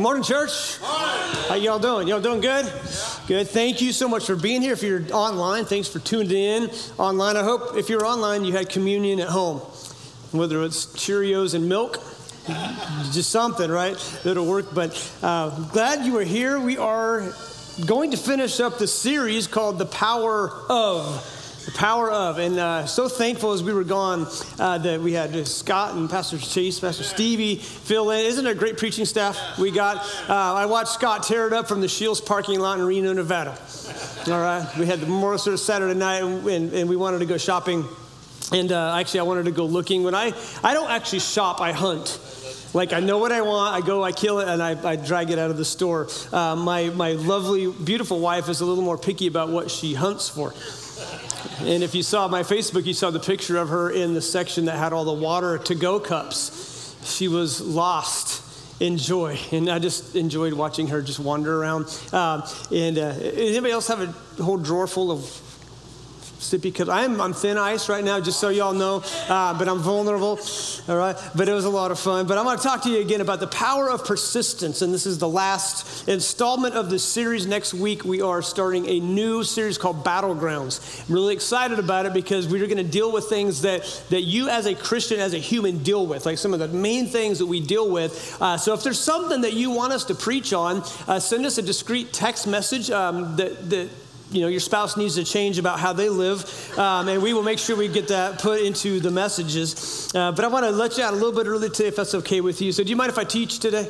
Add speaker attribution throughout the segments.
Speaker 1: Good morning, church. How y'all doing? Y'all doing good? Good. Thank you so much for being here. If you're online, thanks for tuning in online. I hope if you're online, you had communion at home, whether it's Cheerios and milk, just something, right? That'll work. But uh, glad you were here. We are going to finish up the series called "The Power of." The power of, and uh, so thankful as we were gone uh, that we had Scott and Pastor Chase, Pastor Stevie fill in. Isn't it a great preaching staff we got? Uh, I watched Scott tear it up from the Scheels parking lot in Reno, Nevada. All right, we had the memorial service Saturday night, and, and we wanted to go shopping. And uh, actually, I wanted to go looking. When I I don't actually shop, I hunt. Like I know what I want, I go, I kill it, and I, I drag it out of the store. Uh, my my lovely, beautiful wife is a little more picky about what she hunts for. And if you saw my Facebook, you saw the picture of her in the section that had all the water to go cups. She was lost in joy, and I just enjoyed watching her just wander around. Um, and uh, anybody else have a whole drawer full of cups? I'm on thin ice right now, just so y'all know, uh, but I'm vulnerable. All right, but it was a lot of fun. But I want to talk to you again about the power of persistence, and this is the last installment of this series. Next week, we are starting a new series called Battlegrounds. I'm really excited about it because we're going to deal with things that, that you, as a Christian, as a human, deal with, like some of the main things that we deal with. Uh, so if there's something that you want us to preach on, uh, send us a discreet text message um, that, that you know your spouse needs to change about how they live um, and we will make sure we get that put into the messages. Uh, but i want to let you out a little bit early today if that's okay with you. So do you mind if i teach today?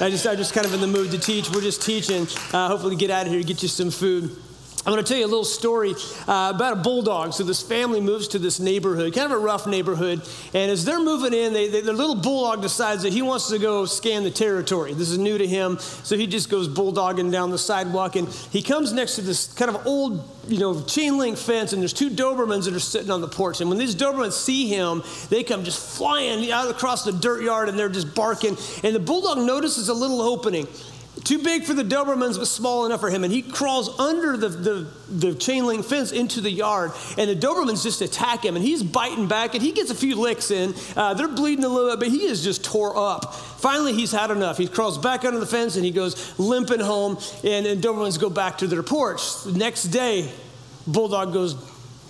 Speaker 1: I just i'm just kind of in the mood to teach. We're just teaching. Uh, hopefully get out of here get you some food I'm going to tell you a little story uh, about a bulldog. So, this family moves to this neighborhood, kind of a rough neighborhood. And as they're moving in, they, they, their little bulldog decides that he wants to go scan the territory. This is new to him. So, he just goes bulldogging down the sidewalk. And he comes next to this kind of old, you know, chain link fence. And there's two Dobermans that are sitting on the porch. And when these Dobermans see him, they come just flying out across the dirt yard and they're just barking. And the bulldog notices a little opening. Too big for the Dobermans, but small enough for him. And he crawls under the, the, the, chain link fence into the yard. And the Dobermans just attack him. And he's biting back. And he gets a few licks in. Uh, they're bleeding a little bit, but he is just tore up. Finally, he's had enough. He crawls back under the fence and he goes limping home. And, and Dobermans go back to their porch. The next day, Bulldog goes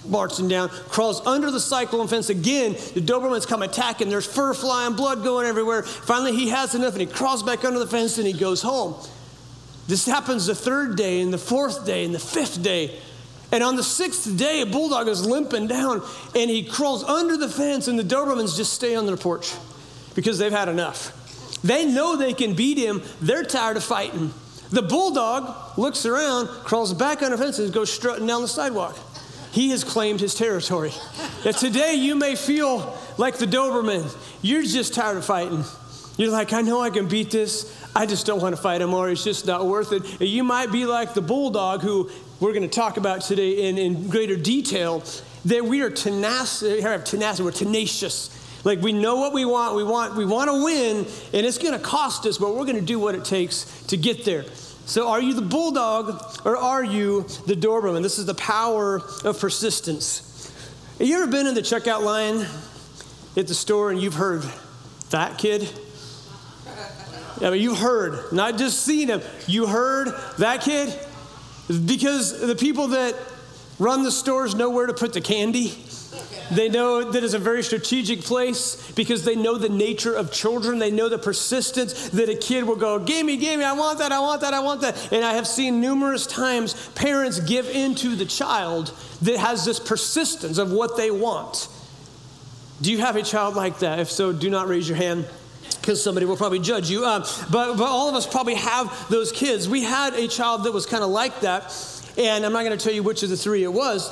Speaker 1: marching down, crawls under the cyclone fence again. The Dobermans come attacking. There's fur flying, blood going everywhere. Finally, he has enough and he crawls back under the fence and he goes home. This happens the third day, and the fourth day, and the fifth day. And on the sixth day, a bulldog is limping down and he crawls under the fence, and the Dobermans just stay on their porch because they've had enough. They know they can beat him, they're tired of fighting. The bulldog looks around, crawls back under the fence, and goes strutting down the sidewalk. He has claimed his territory. That today you may feel like the Doberman. You're just tired of fighting. You're like, I know I can beat this. I just don't want to fight anymore. It's just not worth it. You might be like the bulldog, who we're going to talk about today in, in greater detail, that we are tenacious, tenacious, we're tenacious. Like we know what we want, we want, we want to win, and it's going to cost us, but we're going to do what it takes to get there. So, are you the bulldog or are you the Doberman? This is the power of persistence. Have you ever been in the checkout line at the store and you've heard that kid? Yeah, but you've heard, not just seen him, you heard that kid? Because the people that run the stores know where to put the candy. They know that it's a very strategic place because they know the nature of children. They know the persistence that a kid will go, Give me, give me, I want that, I want that, I want that. And I have seen numerous times parents give in to the child that has this persistence of what they want. Do you have a child like that? If so, do not raise your hand because somebody will probably judge you. Um, but, but all of us probably have those kids. We had a child that was kind of like that, and I'm not going to tell you which of the three it was.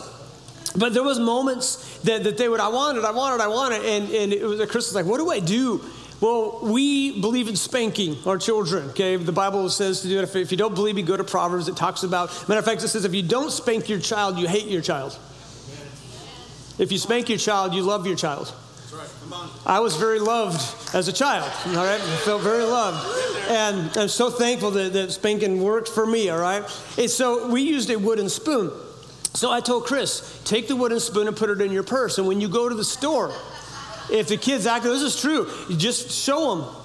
Speaker 1: But there was moments that, that they would, I want it, I want it, I wanted, and, and it was, Chris was like, what do I do? Well, we believe in spanking our children, okay? The Bible says to do it. If, if you don't believe me, go to Proverbs. It talks about, matter of fact, it says if you don't spank your child, you hate your child. If you spank your child, you love your child. I was very loved as a child, all right? I felt very loved. And I'm so thankful that, that spanking worked for me, all right? And so we used a wooden spoon. So I told Chris, take the wooden spoon and put it in your purse. And when you go to the store, if the kids act, this is true, just show them.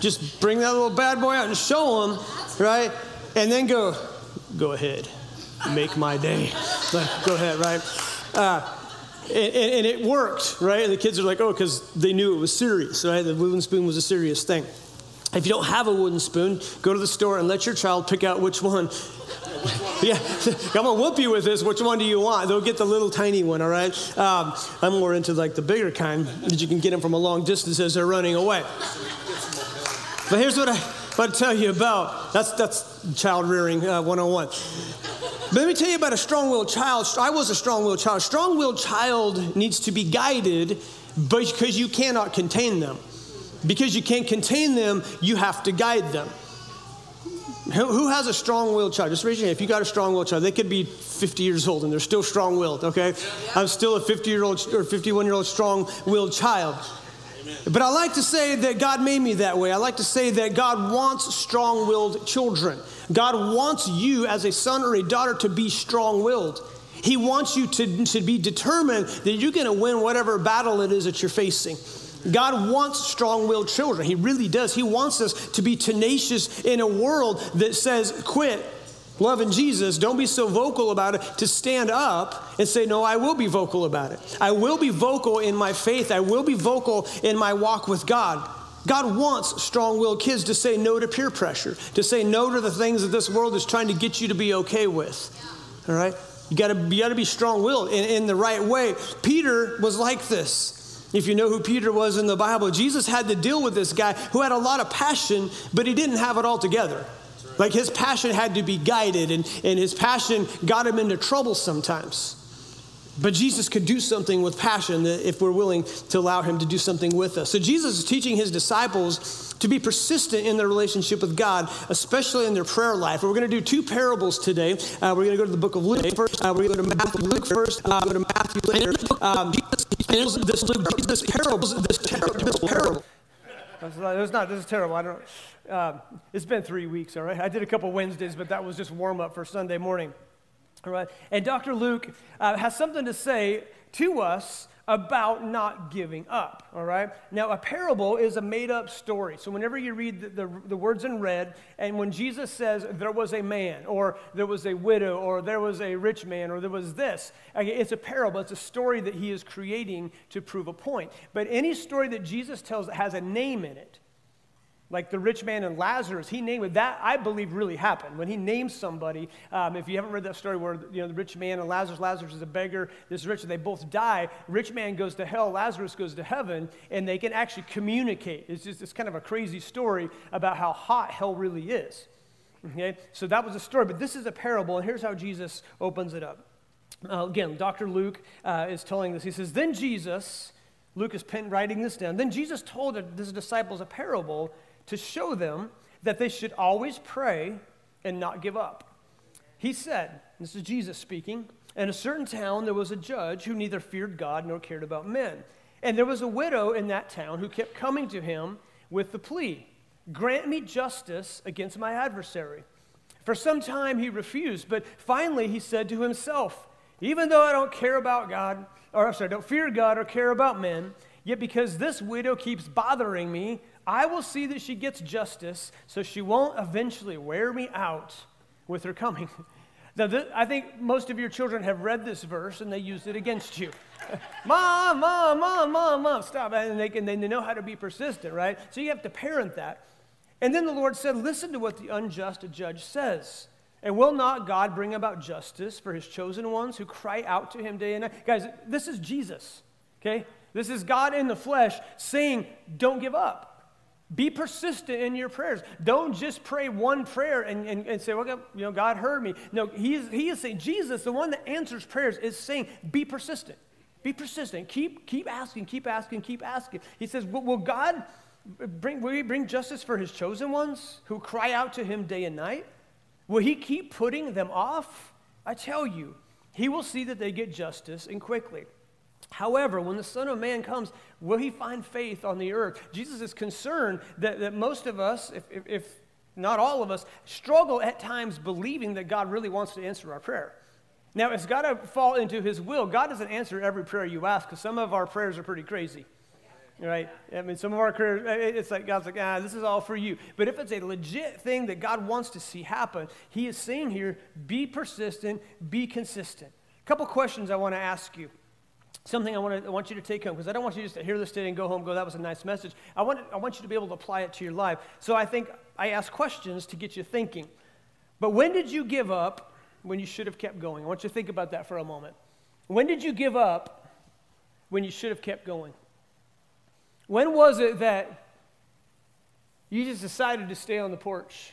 Speaker 1: Just bring that little bad boy out and show them, right? And then go, go ahead, make my day. Like, go ahead, right? Uh, and, and, it worked, right? And the kids are like, oh, because they knew it was serious, right? The wooden spoon was a serious thing. If you don't have a wooden spoon, go to the store and let your child pick out which one. yeah, I'm gonna whoop you with this. Which one do you want? They'll get the little tiny one, all right? Um, I'm more into like the bigger kind that you can get them from a long distance as they're running away. But here's what I want to tell you about. That's, that's child rearing uh, 101. But let me tell you about a strong willed child. I was a strong willed child. Strong willed child needs to be guided because you cannot contain them. Because you can't contain them, you have to guide them. Who has a strong willed child? Just raise your hand if you got a strong willed child. They could be 50 years old and they're still strong willed, okay? I'm still a 50 year old or 51 year old strong willed child. But I like to say that God made me that way. I like to say that God wants strong willed children. God wants you as a son or a daughter to be strong willed. He wants you to, to be determined that you're going to win whatever battle it is that you're facing. God wants strong willed children. He really does. He wants us to be tenacious in a world that says, quit loving Jesus, don't be so vocal about it, to stand up and say, No, I will be vocal about it. I will be vocal in my faith. I will be vocal in my walk with God. God wants strong willed kids to say no to peer pressure, to say no to the things that this world is trying to get you to be okay with. All right? You gotta, you gotta be strong willed in, in the right way. Peter was like this. If you know who Peter was in the Bible, Jesus had to deal with this guy who had a lot of passion, but he didn't have it all together. Like his passion had to be guided, and, and his passion got him into trouble sometimes. But Jesus could do something with passion if we're willing to allow him to do something with us. So Jesus is teaching his disciples to be persistent in their relationship with God, especially in their prayer life. We're going to do two parables today. Uh, we're going to go to the book of Luke first. Uh, we're going to go to Matthew Luke first. Uh, go to Matthew later. Um, this, this, this parable, this, this parable. It's not, this is terrible. I don't, uh, it's been three weeks, all right? I did a couple Wednesdays, but that was just warm up for Sunday morning. All right? And Dr. Luke uh, has something to say to us about not giving up, all right? Now, a parable is a made up story. So, whenever you read the, the, the, words in red, and when Jesus says there was a man, or there was a widow, or there was a rich man, or there was this, it's a parable. It's a story that he is creating to prove a point. But any story that Jesus tells that has a name in it, like the rich man and Lazarus, he named it. That I believe really happened when he named somebody. Um, if you haven't read that story where you know the rich man and Lazarus, Lazarus is a beggar. This rich, they both die. Rich man goes to hell. Lazarus goes to heaven, and they can actually communicate. It's just it's kind of a crazy story about how hot hell really is. Okay, so that was a story, but this is a parable, and here's how Jesus opens it up. Uh, again, Dr. Luke uh, is telling this. He says, "Then Jesus." Luke is pen, writing this down. Then Jesus told his disciples a parable to show them that they should always pray and not give up. He said, This is Jesus speaking, in a certain town there was a judge who neither feared God nor cared about men. And there was a widow in that town who kept coming to him with the plea Grant me justice against my adversary. For some time he refused, but finally he said to himself, Even though I don't care about God, or I'm sorry, don't fear God or care about men, yet because this widow keeps bothering me, I will see that she gets justice so she won't eventually wear me out with her coming. Now, I think most of your children have read this verse and they use it against you. mom, mom, mom, mom, mom, stop. And they, can, they know how to be persistent, right? So you have to parent that. And then the Lord said, Listen to what the unjust judge says. And will not God bring about justice for his chosen ones who cry out to him day and night? Guys, this is Jesus, okay? This is God in the flesh saying, Don't give up. Be persistent in your prayers. Don't just pray one prayer and, and, and say, well, you know, God heard me. No, he is, he is saying, Jesus, the one that answers prayers, is saying, be persistent. Be persistent. Keep, keep asking, keep asking, keep asking. He says, will, will God bring, will he bring justice for his chosen ones who cry out to him day and night? Will he keep putting them off? I tell you, he will see that they get justice and quickly. However, when the Son of Man comes, will he find faith on the earth? Jesus is concerned that, that most of us, if, if, if not all of us, struggle at times believing that God really wants to answer our prayer. Now, it's got to fall into his will. God doesn't answer every prayer you ask because some of our prayers are pretty crazy. right? I mean, some of our careers, it's like God's like, ah, this is all for you. But if it's a legit thing that God wants to see happen, He is saying here, be persistent, be consistent. A couple questions I want to ask you. Something I want, to, I want you to take home, because I don't want you just to hear this today and go home go, that was a nice message. I want, I want you to be able to apply it to your life. So I think I ask questions to get you thinking. But when did you give up when you should have kept going? I want you to think about that for a moment. When did you give up when you should have kept going? When was it that you just decided to stay on the porch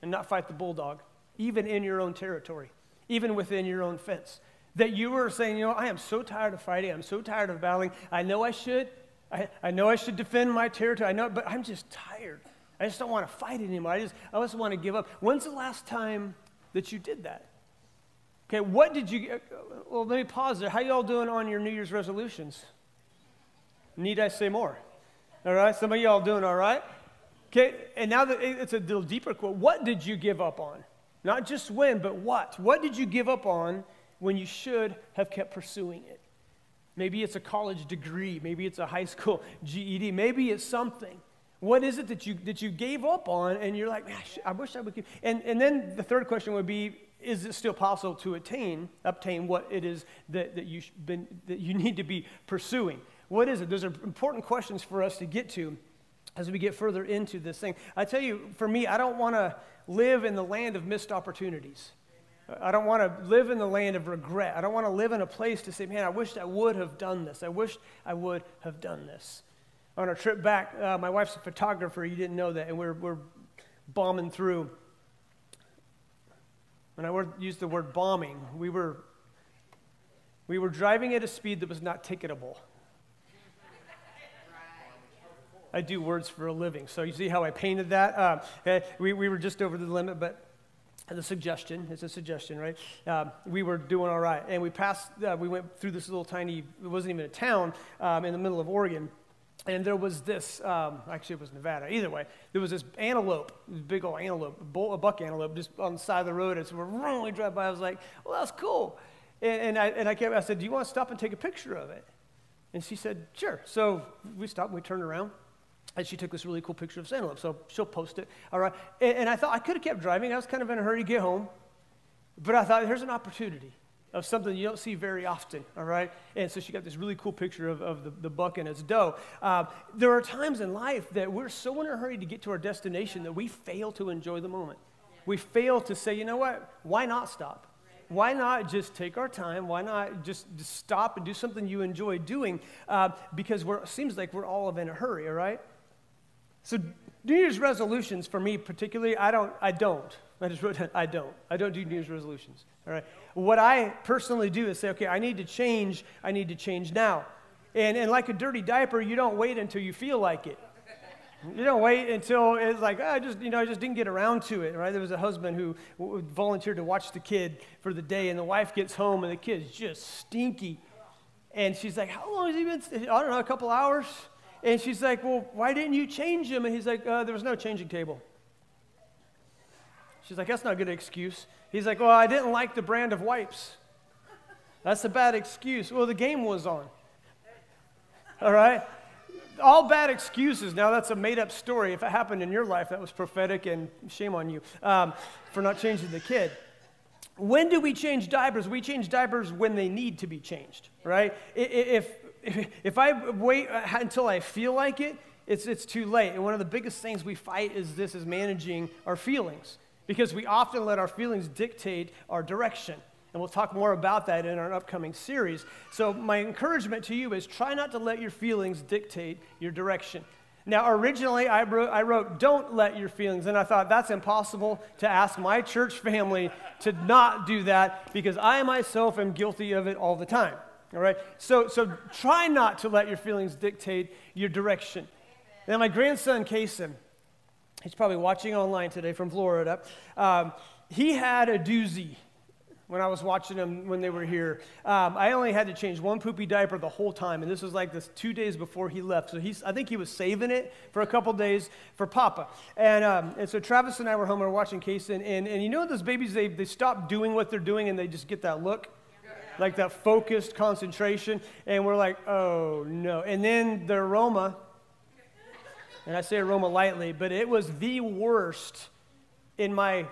Speaker 1: and not fight the bulldog, even in your own territory, even within your own fence? That you were saying, you know, I am so tired of fighting, I'm so tired of battling. I know I should. I, I know I should defend my territory. I know, but I'm just tired. I just don't want to fight anymore. I just, I just want to give up. When's the last time that you did that? Okay, what did you, uh, uh, well, let me pause there. How y'all doing on your New Year's resolutions? Need I say more? All right, some of y'all doing all right? Okay, and now that it's a little deeper quote, what did you give up on? Not just when, but what? What did you give up on when you should have kept pursuing it? Maybe it's a college degree, maybe it's a high school GED, maybe it's something. What is it that you, that you gave up on and you're like, I wish I would keep. And, and then the third question would be, is it still possible to attain, obtain what it is that, that, you been, that you need to be pursuing? What is it? Those are important questions for us to get to as we get further into this thing. I tell you, for me, I don't want to live in the land of missed opportunities. I don't want to live in the land of regret. I don't want to live in a place to say, man, I wish I would have done this. I wish I would have done this. On our trip back, uh, my wife's a photographer. You didn't know that. And we're, we're bombing through. When I use the word bombing, we were, we were driving at a speed that was not ticketable. I do words for a living. So you see how I painted that? Uh, eh, we, we were just over the limit, but the suggestion, it's a suggestion, right? Uh, we were doing all right. And we passed, uh, we went through this little tiny, it wasn't even a town um, in the middle of Oregon. And there was this, um, actually, it was Nevada. Either way, there was this antelope, this big old antelope, a buck antelope, just on the side of the road. And so we're running, drive by. I was like, well, that's cool. And, and, I, and I, kept, I said, do you want to stop and take a picture of it? And she said, sure. So we stopped and we turned around. And she took this really cool picture of this antelope. So she'll post it. All right. And, and I thought I could have kept driving. I was kind of in a hurry to get home. But I thought, here's an opportunity of something you don't see very often, all right? And so she got this really cool picture of, of the, the buck and its doe. Uh, there are times in life that we're so in a hurry to get to our destination that we fail to enjoy the moment. We fail to say, you know what? Why not stop? Why not just take our time? Why not just, just stop and do something you enjoy doing? Uh, because it seems like we're all in a hurry, all right? So New Year's resolutions for me particularly, I don't, I don't. I just wrote down, I don't. I don't do New Year's resolutions. All right. What I personally do is say, okay, I need to change. I need to change now. And, and like a dirty diaper, you don't wait until you feel like it. You don't wait until it's like, oh, I just, you know, I just didn't get around to it, right? There was a husband who volunteered to watch the kid for the day, and the wife gets home, and the kid's just stinky. And she's like, how long has he been? I don't know, a couple hours. And she's like, Well, why didn't you change him? And he's like, uh, There was no changing table. She's like, That's not a good excuse. He's like, Well, I didn't like the brand of wipes. That's a bad excuse. Well, the game was on. All right? All bad excuses. Now, that's a made up story. If it happened in your life, that was prophetic, and shame on you um, for not changing the kid. When do we change diapers? We change diapers when they need to be changed, right? If, if I wait uh, until I feel like it, it's, it's too late. And one of the biggest things we fight is this is managing our feelings because we often let our feelings dictate our direction. And we'll talk more about that in our upcoming series. So, my encouragement to you is try not to let your feelings dictate your direction. Now, originally, I wrote, I wrote, Don't let your feelings. And I thought that's impossible to ask my church family to not do that because I myself am guilty of it all the time. All right? So, so try not to let your feelings dictate your direction. Now, my grandson, Kason, he's probably watching online today from Florida. Um, he had a doozy when I was watching him when they were here. Um, I only had to change one poopy diaper the whole time, and this was like this two days before he left. So he's, I think he was saving it for a couple days for Papa. And, um, and so Travis and I were home, and we were watching Kason, and, and you know those babies, they, they stop doing what they're doing and they just get that look? Like that focused concentration. And we're like, oh no. And then the aroma, and I say aroma lightly, but it was the worst in my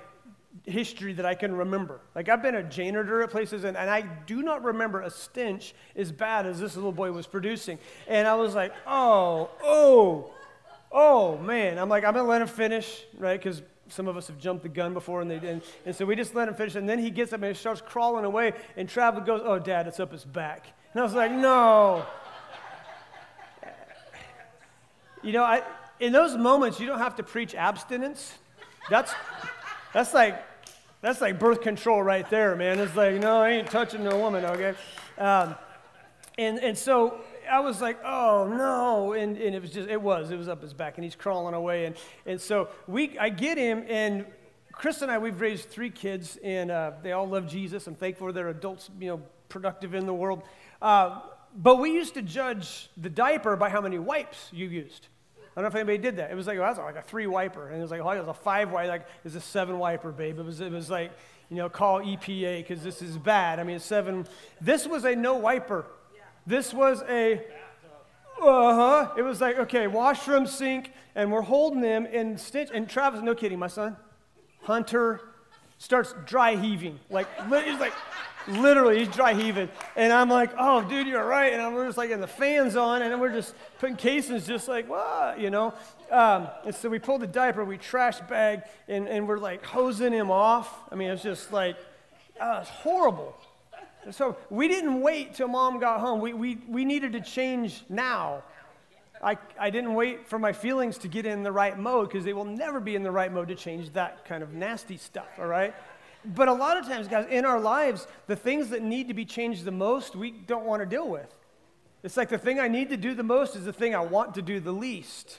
Speaker 1: history that I can remember. Like, I've been a janitor at places, and, and I do not remember a stench as bad as this little boy was producing. And I was like, oh, oh, oh, man. I'm like, I'm to let him finish, right? Because some of us have jumped the gun before, and they didn't. And so we just let him finish. And then he gets up and he starts crawling away, and Travis goes, oh, Dad, it's up his back. And I was like, no. You know, I, in those moments, you don't have to preach abstinence. That's, that's like that's like birth control right there, man. It's like, no, I ain't touching no woman, okay? Um, and, and so I was like, oh no. And, and it was just, it was, it was up his back and he's crawling away. And, and so we, I get him and Chris and I, we've raised three kids and uh, they all love Jesus. I'm thankful they're adults, you know, productive in the world. Uh, but we used to judge the diaper by how many wipes you used. I don't know if anybody did that. It was like, oh, that's like a three wiper. And it was like, oh, it was a five wiper. Like, it's a seven wiper, babe. It was, it was like, you know, call EPA because this is bad. I mean, seven. This was a no wiper. This was a, uh huh. It was like, okay, washroom, sink, and we're holding them in stitch. And Travis, no kidding, my son, Hunter, starts dry heaving. Like, he's like, Literally, he's dry heaving. And I'm like, oh, dude, you're right. And I'm, we're just like, and the fan's on, and we're just putting casings just like, what, you know? Um, and so we pulled the diaper, we trash bag, and, and we're like hosing him off. I mean, it's just like, uh, it's horrible. So we didn't wait till mom got home. We, we, we needed to change now. I, I didn't wait for my feelings to get in the right mode because they will never be in the right mode to change that kind of nasty stuff, all right? But a lot of times, guys, in our lives, the things that need to be changed the most, we don't want to deal with. It's like the thing I need to do the most is the thing I want to do the least.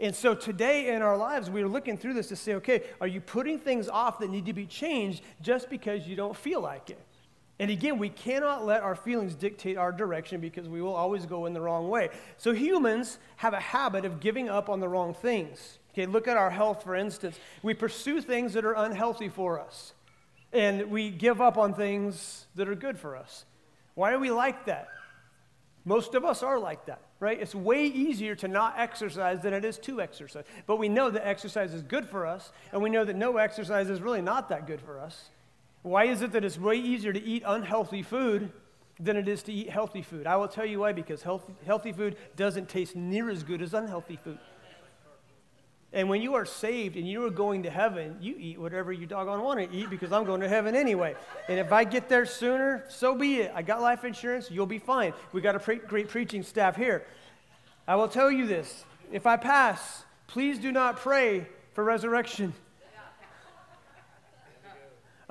Speaker 1: And so today in our lives, we're looking through this to say, okay, are you putting things off that need to be changed just because you don't feel like it? And again, we cannot let our feelings dictate our direction because we will always go in the wrong way. So humans have a habit of giving up on the wrong things. Okay, look at our health, for instance. We pursue things that are unhealthy for us and we give up on things that are good for us. Why are we like that? Most of us are like that, right? It's way easier to not exercise than it is to exercise. But we know that exercise is good for us, and we know that no exercise is really not that good for us. Why is it that it's way easier to eat unhealthy food than it is to eat healthy food? I will tell you why because healthy, healthy food doesn't taste near as good as unhealthy food. And when you are saved and you are going to heaven, you eat whatever you doggone want to eat because I'm going to heaven anyway. And if I get there sooner, so be it. I got life insurance, you'll be fine. We got a pre- great preaching staff here. I will tell you this if I pass, please do not pray for resurrection.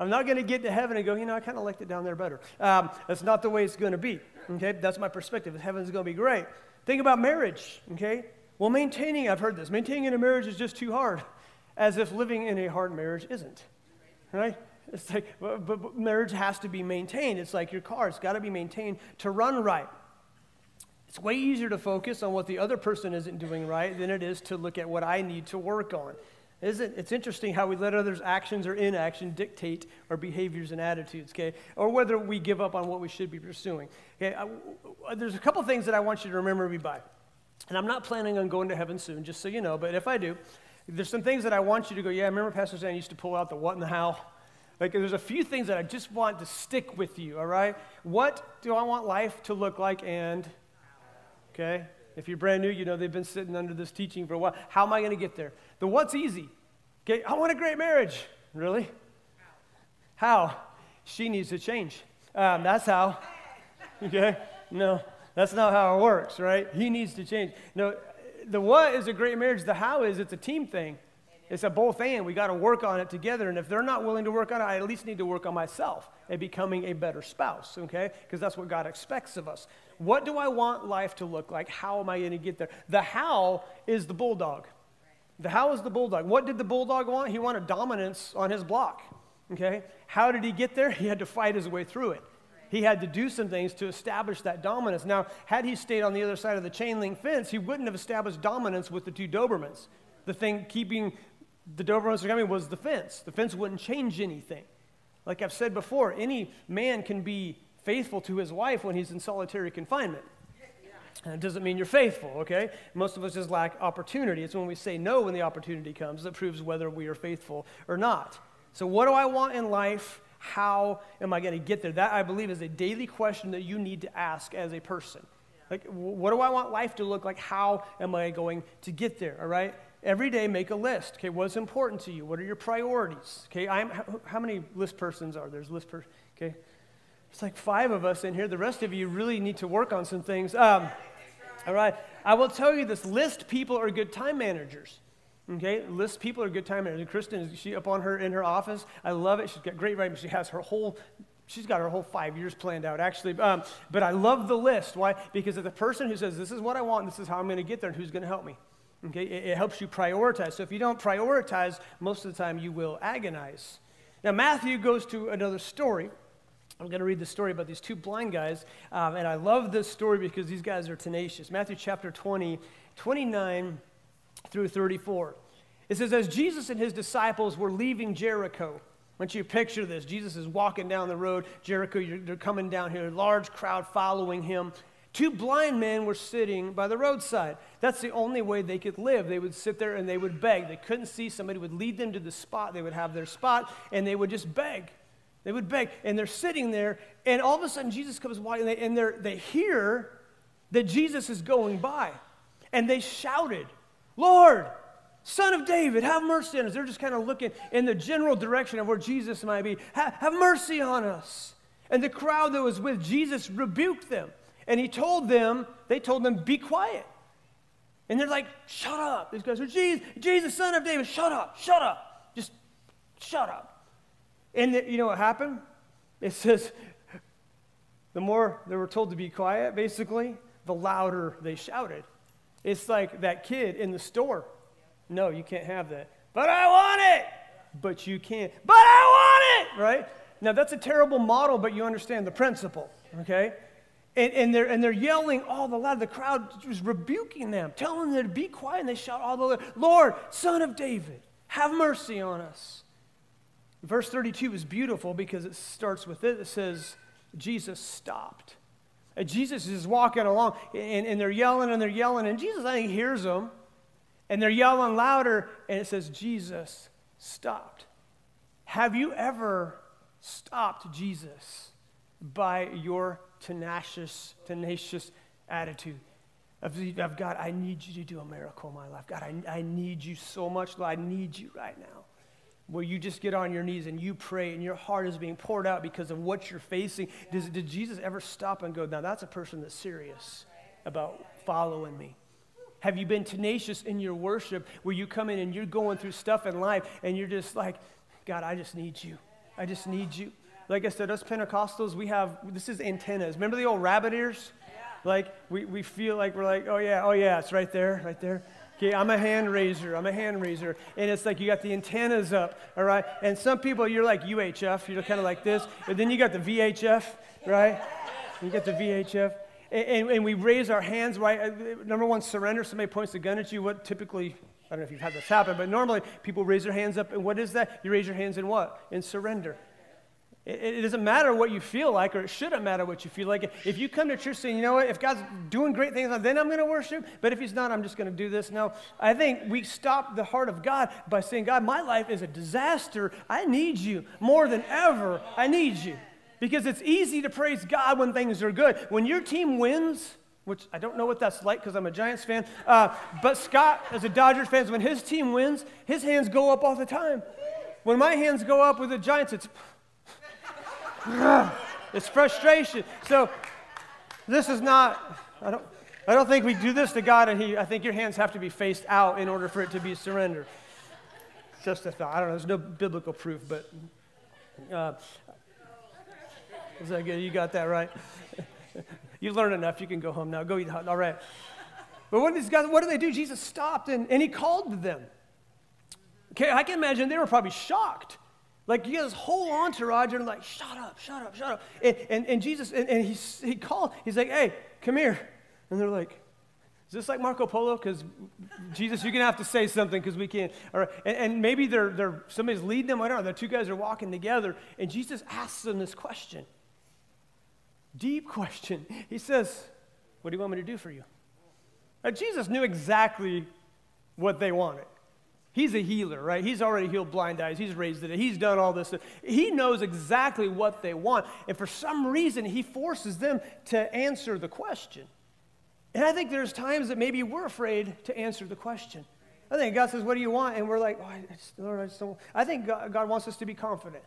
Speaker 1: I'm not going to get to heaven and go, you know, I kind of liked it down there better. Um, that's not the way it's going to be. Okay, that's my perspective. Heaven's going to be great. Think about marriage. Okay, well, maintaining, I've heard this, maintaining a marriage is just too hard, as if living in a hard marriage isn't. Right? It's like, but, but marriage has to be maintained. It's like your car, it's got to be maintained to run right. It's way easier to focus on what the other person isn't doing right than it is to look at what I need to work on. Isn't it's interesting how we let others' actions or inaction dictate our behaviors and attitudes, okay? Or whether we give up on what we should be pursuing. Okay, I, uh, there's a couple things that I want you to remember me by. And I'm not planning on going to heaven soon, just so you know, but if I do, there's some things that I want you to go, yeah, I remember Pastor Stan used to pull out the what and the how. Like, there's a few things that I just want to stick with you, all right? What do I want life to look like and, okay? If you're brand new, you know they've been sitting under this teaching for a while. How am I going to get there? The what's easy. Okay, I want a great marriage. Really? How? She needs to change. Um, that's how. Okay? No. That's not how it works, right? He needs to change. No, the what is a great marriage. The how is it's a team thing. It's a both and. We got to work on it together. And if they're not willing to work on it, I at least need to work on myself and becoming a better spouse, okay? Because that's what God expects of us. What do I want life to look like? How am I going to get there? The how is the bulldog. The how is the bulldog. What did the bulldog want? He wanted dominance on his block, okay? How did he get there? He had to fight his way through it he had to do some things to establish that dominance. Now, had he stayed on the other side of the chain link fence, he wouldn't have established dominance with the two Dobermans. The thing keeping the Dobermans from coming was the fence. The fence wouldn't change anything. Like I've said before, any man can be faithful to his wife when he's in solitary confinement. And it doesn't mean you're faithful, okay? Most of us just lack opportunity. It's when we say no when the opportunity comes that proves whether we are faithful or not. So, what do I want in life? How am I going to get there? That, I believe, is a daily question that you need to ask as a person. Like, what do I want life to look like? How am I going to get there? All right? Every day, make a list. Okay, what's important to you? What are your priorities? Okay, I'm, how, how many list persons are there? There's list person. Okay, it's like five of us in here. The rest of you really need to work on some things. Um, all right, I will tell you this: list people are good time managers. Okay, list people are good time managers. Kristen, is she up on her in her office. I love it. She's got great writing. She has her whole she's got her whole five years planned out actually um, but i love the list why because of the person who says this is what i want this is how i'm going to get there and who's going to help me Okay, it, it helps you prioritize. So if you don't prioritize, most of the time you will agonize. Now, Matthew goes to another story. I'm going to read the story about these two blind guys. Um, and I love this story because these guys are tenacious. Matthew chapter 20, 29 through 34. It says, As Jesus and his disciples were leaving Jericho, want you picture this. Jesus is walking down the road, Jericho, they're coming down here, large crowd following him. Two blind men were sitting by the roadside. That's the only way they could live. They would sit there and they would beg. They couldn't see. Somebody would lead them to the spot. They would have their spot and they would just beg. They would beg. And they're sitting there, and all of a sudden Jesus comes walking, and they, they hear that Jesus is going by. And they shouted, Lord, Son of David, have mercy on us. They're just kind of looking in the general direction of where Jesus might be. Have, have mercy on us. And the crowd that was with Jesus rebuked them. And he told them, they told them, be quiet. And they're like, shut up. These guys are, Jesus, Jesus, son of David, shut up, shut up. Just shut up. And the, you know what happened? It says, the more they were told to be quiet, basically, the louder they shouted. It's like that kid in the store. No, you can't have that. But I want it. But you can't. But I want it, right? Now, that's a terrible model, but you understand the principle, okay? And, and, they're, and they're yelling all the loud. The crowd was rebuking them, telling them to be quiet. And they shout all the Lord, son of David, have mercy on us. Verse 32 is beautiful because it starts with it. It says, Jesus stopped. And Jesus is walking along, and, and they're yelling and they're yelling. And Jesus, I think, hears them. And they're yelling louder. And it says, Jesus stopped. Have you ever stopped Jesus by your tenacious, tenacious attitude of, of God, I need you to do a miracle in my life. God, I, I need you so much. Lord, I need you right now. Where you just get on your knees and you pray and your heart is being poured out because of what you're facing. Does, did Jesus ever stop and go, now that's a person that's serious about following me? Have you been tenacious in your worship where you come in and you're going through stuff in life and you're just like, God, I just need you. I just need you like I said, us Pentecostals, we have, this is antennas. Remember the old rabbit ears? Like, we, we feel like we're like, oh yeah, oh yeah, it's right there, right there. Okay, I'm a hand raiser. I'm a hand raiser. And it's like you got the antennas up, all right? And some people, you're like UHF, you're kind of like this. And then you got the VHF, right? You got the VHF. And, and, and, we raise our hands, right? Uh, number one, surrender. Somebody points a gun at you. What typically, I don't know if you've had this happen, but normally people raise their hands up. And what is that? You raise your hands in what? In surrender. It, it, doesn't matter what you feel like, or it shouldn't matter what you feel like. If you come to church saying, you know what, if God's doing great things, then I'm going to worship, but if He's not, I'm just going to do this. No, I think we stop the heart of God by saying, God, my life is a disaster. I need you more than ever. I need you. Because it's easy to praise God when things are good. When your team wins, which I don't know what that's like because I'm a Giants fan, uh, but Scott, as a Dodgers fan, when his team wins, his hands go up all the time. When my hands go up with the Giants, it's it's frustration. So this is not, I don't, I don't think we do this to God, and he, I think your hands have to be faced out in order for it to be surrender. Just a thought. I don't know. There's no biblical proof, but uh, is that good? You got that right. you learned enough. You can go home now. Go eat hot. All right. But what, these guys, what do they do? Jesus stopped and, and he called them. Okay, I can imagine they were probably shocked. Like you got this whole entourage and like, shut up, shut up, shut up. And, and, and Jesus, and, and he, he called, he's like, hey, come here. And they're like, is this like Marco Polo? Because Jesus, you're going to have to say something because we can't. All right. And, and, maybe they're, they're, somebody's leading them. I don't know. The two guys are walking together. And Jesus asks them this question Deep question. He says, What do you want me to do for you? Now, Jesus knew exactly what they wanted. He's a healer, right? He's already healed blind eyes. He's raised it. He's done all this. He knows exactly what they want. And for some reason, he forces them to answer the question. And I think there's times that maybe we're afraid to answer the question. I think God says, What do you want? And we're like, oh, I just, Lord, I just don't. I think God, God wants us to be confident.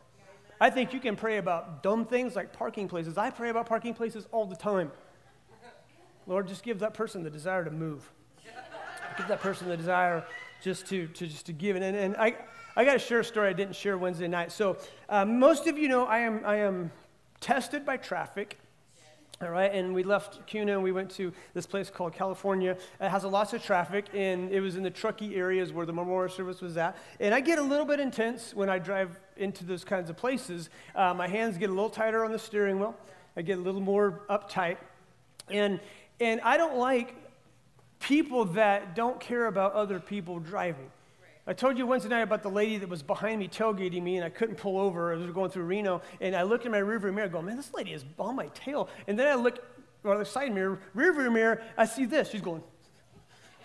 Speaker 1: I think you can pray about dumb things like parking places. I pray about parking places all the time. Lord, just give that person the desire to move. Give that person the desire just to, to just to give. It and, and I, I got to share a story I didn't share Wednesday night. So uh, most of you know I am, I am tested by traffic. All right, and we left Kuna and we went to this place called California. It has a lots of traffic, and it was in the Truckee areas where the memorial service was at. And I get a little bit intense when I drive into those kinds of places. Uh, my hands get a little tighter on the steering wheel. I get a little more uptight, and and I don't like people that don't care about other people driving. I told you Wednesday night about the lady that was behind me tailgating me, and I couldn't pull over. I was going through Reno, and I looked in my rearview mirror, going, "Man, this lady is on my tail." And then I look on the side mirror, rearview mirror, I see this. She's going,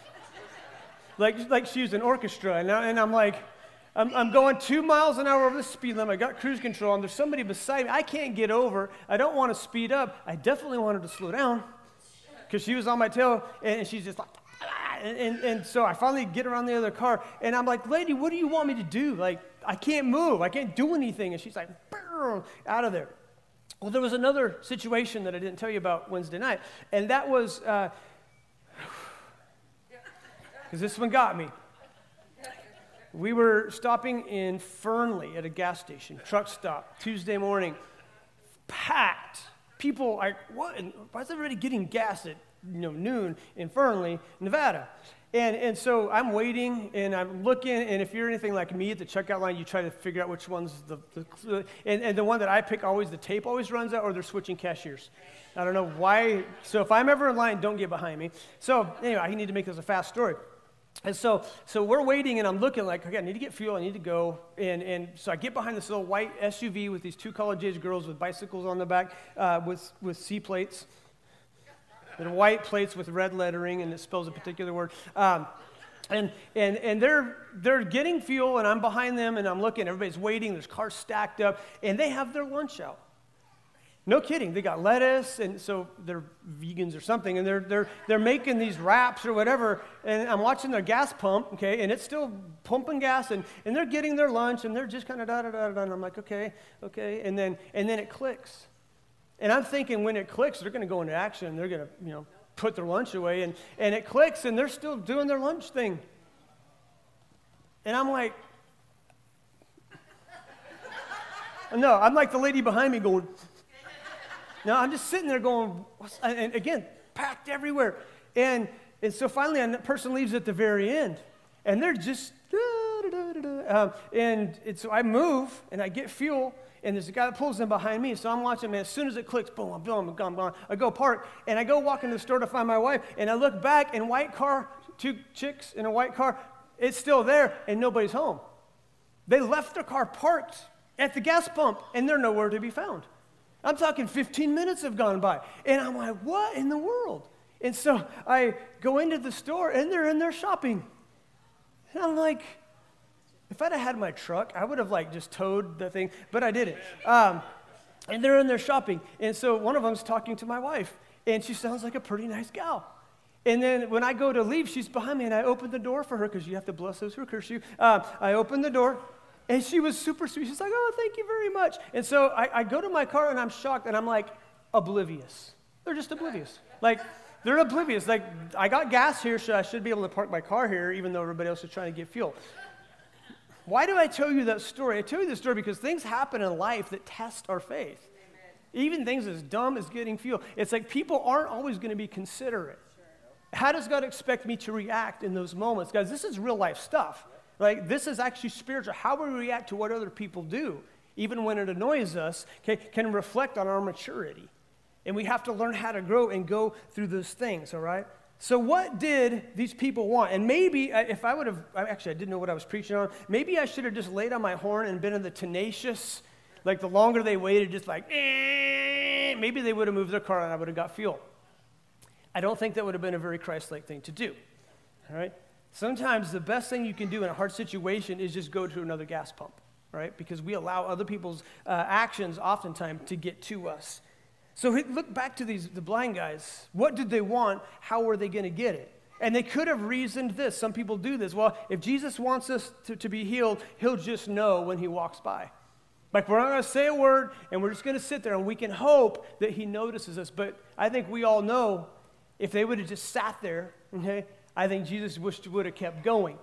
Speaker 1: like like she's an orchestra, and, I, and I'm like, I'm, I'm going two miles an hour over the speed limit. I got cruise control, and there's somebody beside me. I can't get over. I don't want to speed up. I definitely wanted to slow down because she was on my tail, and she's just like and, and, and, so I finally get around the other car, and I'm like, lady, what do you want me to do? Like, I can't move. I can't do anything. And she's like, out of there. Well, there was another situation that I didn't tell you about Wednesday night, and that was, because uh, this one got me. We were stopping in Fernley at a gas station, truck stop, Tuesday morning, packed. People like, what? Why is everybody getting gas at you know, noon in Fernley, Nevada. And, and so I'm waiting and I'm looking, and if you're anything like me at the checkout line, you try to figure out which one's the, the and, and the one that I pick always, the tape always runs out, or they're switching cashiers. I don't know why. So if I'm ever in line, don't get behind me. So anyway, I need to make this a fast story. And so, so we're waiting, and I'm looking like, okay, I need to get fuel, I need to go. And, and so I get behind this little white SUV with these two college age girls with bicycles on the back uh, with, with C plates. They're white plates with red lettering, and it spells a particular word. Um, and, and, and they're, they're getting fuel, and I'm behind them, and I'm looking. Everybody's waiting. There's cars stacked up, and they have their lunch out. No kidding. They got lettuce, and so they're vegans or something, and they're, they're, they're making these wraps or whatever. And I'm watching their gas pump, okay, and it's still pumping gas, and, and they're getting their lunch, and they're just kind of da da da da. And I'm like, okay, okay. And then, and then it clicks. And I'm thinking when it clicks, they're going to go into action. They're going to, you know, put their lunch away. And, and it clicks, and they're still doing their lunch thing. And I'm like, no, I'm like the lady behind me going, no, I'm just sitting there going, and again, packed everywhere. And, and so finally, a person leaves at the very end, and they're just, um, and so I move and I get fuel, and there's a guy that pulls in behind me. So I'm watching, man. As soon as it clicks, boom, I'm boom, I'm gone. I go park, and I go walk into the store to find my wife, and I look back, and white car, two chicks in a white car, it's still there, and nobody's home. They left their car parked at the gas pump, and they're nowhere to be found. I'm talking 15 minutes have gone by, and I'm like, what in the world? And so I go into the store, and they're in there shopping. And I'm like, if I'd have had my truck, I would have like just towed the thing, but I didn't. Um, and they're in there shopping. And so one of them's talking to my wife, and she sounds like a pretty nice gal. And then when I go to leave, she's behind me, and I open the door for her because you have to bless those who curse you. Uh, I open the door, and she was super sweet. She's like, "Oh, thank you very much." And so I, I go to my car, and I'm shocked, and I'm like oblivious. They're just oblivious. Like they're oblivious. Like I got gas here, so I should be able to park my car here, even though everybody else is trying to get fuel. Why do I tell you that story? I tell you this story because things happen in life that test our faith. Amen. Even things as dumb as getting fuel. It's like people aren't always going to be considerate. Sure. How does God expect me to react in those moments? Guys, this is real life stuff. Like, this is actually spiritual. How we react to what other people do, even when it annoys us, can, can reflect on our maturity. And we have to learn how to grow and go through those things, all right? So, what did these people want? And maybe uh, if I would have, actually, I didn't know what I was preaching on. Maybe I should have just laid on my horn and been in the tenacious, like the longer they waited, just like, eh, maybe they would have moved their car and I would have got fuel. I don't think that would have been a very Christ like thing to do. All right? Sometimes the best thing you can do in a hard situation is just go to another gas pump, right? Because we allow other people's uh, actions oftentimes to get to us. So look back to these the blind guys. What did they want? How were they going to get it? And they could have reasoned this. Some people do this. Well, if Jesus wants us to, to be healed, he'll just know when he walks by. Like, we're not going to say a word, and we're just going to sit there, and we can hope that he notices us. But I think we all know if they would have just sat there, okay, I think Jesus wished would have kept going.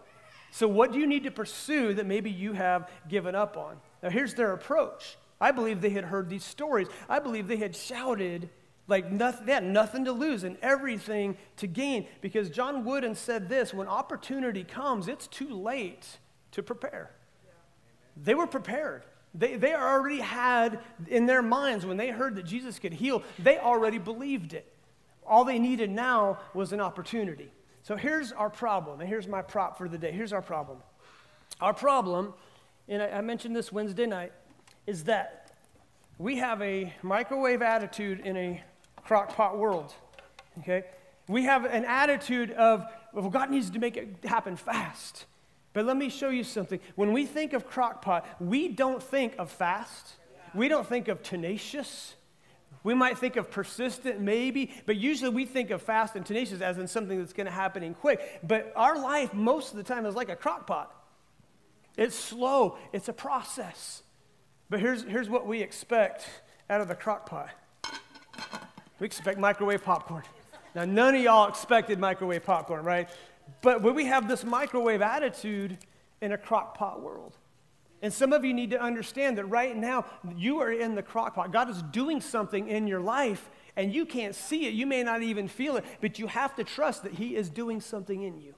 Speaker 1: So, what do you need to pursue that maybe you have given up on? Now, here's their approach. I believe they had heard these stories. I believe they had shouted like nothing, they had nothing to lose and everything to gain. Because John Wooden said this when opportunity comes, it's too late to prepare. They were prepared. They, they already had in their minds when they heard that Jesus could heal, they already believed it. All they needed now was an opportunity. So here's our problem, and here's my prop for the day. Here's our problem. Our problem, and I, mentioned this Wednesday night, is that we have a microwave attitude in a crock pot world. Okay? We have an attitude of, well, God needs to make it happen fast. But let me show you something. When we think of crock pot, we don't think of fast. We don't think of tenacious. We might think of persistent, maybe, but usually we think of fast and tenacious as in something that's going to happen in quick. But our life, most of the time, is like a crock pot. It's slow, it's a process. But here's, here's what we expect out of the crock pot we expect microwave popcorn. Now, none of y'all expected microwave popcorn, right? But when we have this microwave attitude in a crock pot world. And some of you need to understand that right now you are in the crock pot. God is doing something in your life and you can't see it. You may not even feel it, but you have to trust that He is doing something in you.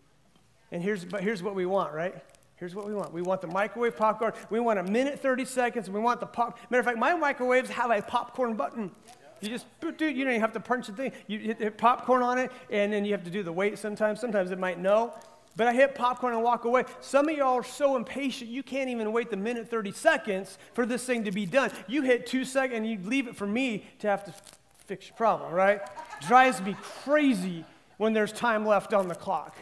Speaker 1: And here's, but here's what we want, right? Here's what we want. We want the microwave popcorn. We want a minute, 30 seconds. We want the pop. Matter of fact, my microwaves have a popcorn button. You just, dude, you don't even have to punch the thing. You hit, hit popcorn on it, and then you have to do the wait sometimes. Sometimes it might know. But I hit popcorn and walk away. Some of y'all are so impatient, you can't even wait the minute 30 seconds for this thing to be done. You hit two seconds and you leave it for me to have to fix your problem, right? Drives me crazy when there's time left on the clock.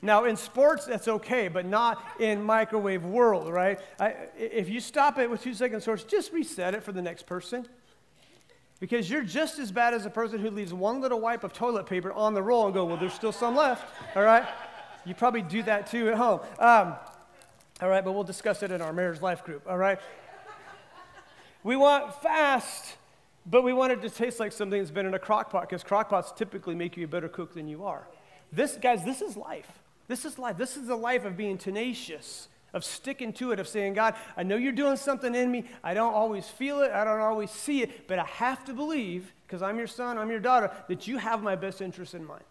Speaker 1: Now, in sports, that's okay, but not in microwave world, right? I, if you stop it with two seconds source, just reset it for the next person. Because you're just as bad as a person who leaves one little wipe of toilet paper on the roll and go, well, there's still some left, all right? You probably do that too at home. Um, all right, but we'll discuss it in our marriage life group, all right? We want fast, but we want it to taste like something that's been in a crock pot because crock pots typically make you a better cook than you are. This, guys, this is life. This is life. This is the life of being tenacious, of sticking to it, of saying, God, I know you're doing something in me. I don't always feel it, I don't always see it, but I have to believe, because I'm your son, I'm your daughter, that you have my best interest in mind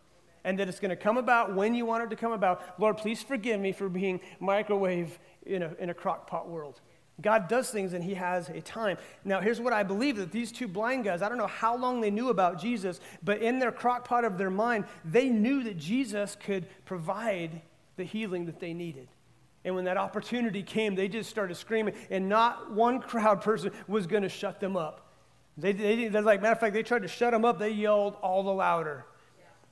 Speaker 1: and that it's going to come about when you want it to come about. Lord, please forgive me for being microwave in a, in a crock pot world. God does things and he has a time. Now, here's what I believe that these two blind guys, I don't know how long they knew about Jesus, but in their crock pot of their mind, they knew that Jesus could provide the healing that they needed. And when that opportunity came, they just started screaming, and not one crowd person was going to shut them up. They, they, they're like, matter of fact, they tried to shut them up, they yelled all the louder.